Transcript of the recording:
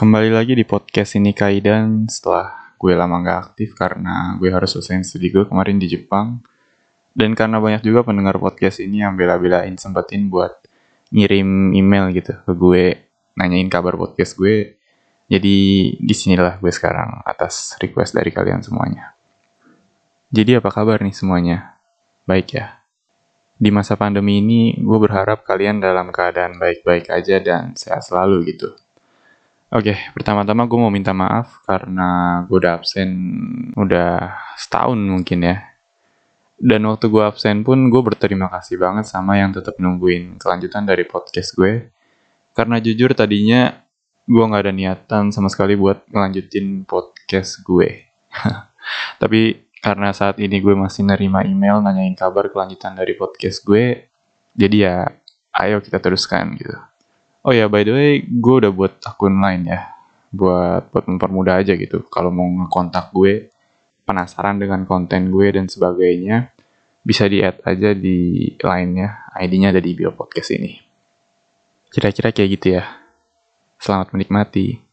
Kembali lagi di podcast ini Kaidan setelah gue lama gak aktif karena gue harus selesai studi gue kemarin di Jepang. Dan karena banyak juga pendengar podcast ini yang bela-belain sempetin buat ngirim email gitu ke gue nanyain kabar podcast gue. Jadi di sinilah gue sekarang atas request dari kalian semuanya. Jadi apa kabar nih semuanya? Baik ya? Di masa pandemi ini, gue berharap kalian dalam keadaan baik-baik aja dan sehat selalu gitu. Oke, pertama-tama gue mau minta maaf karena gue udah absen udah setahun mungkin ya. Dan waktu gue absen pun gue berterima kasih banget sama yang tetap nungguin kelanjutan dari podcast gue. Karena jujur tadinya gue gak ada niatan sama sekali buat ngelanjutin podcast gue. Tapi karena saat ini gue masih nerima email nanyain kabar kelanjutan dari podcast gue, jadi ya ayo kita teruskan gitu. Oh ya, by the way, gue udah buat akun lain ya. Buat buat mempermudah aja gitu. Kalau mau ngekontak gue, penasaran dengan konten gue dan sebagainya, bisa di-add aja di lainnya. ID-nya ada di bio podcast ini. Kira-kira kayak gitu ya. Selamat menikmati.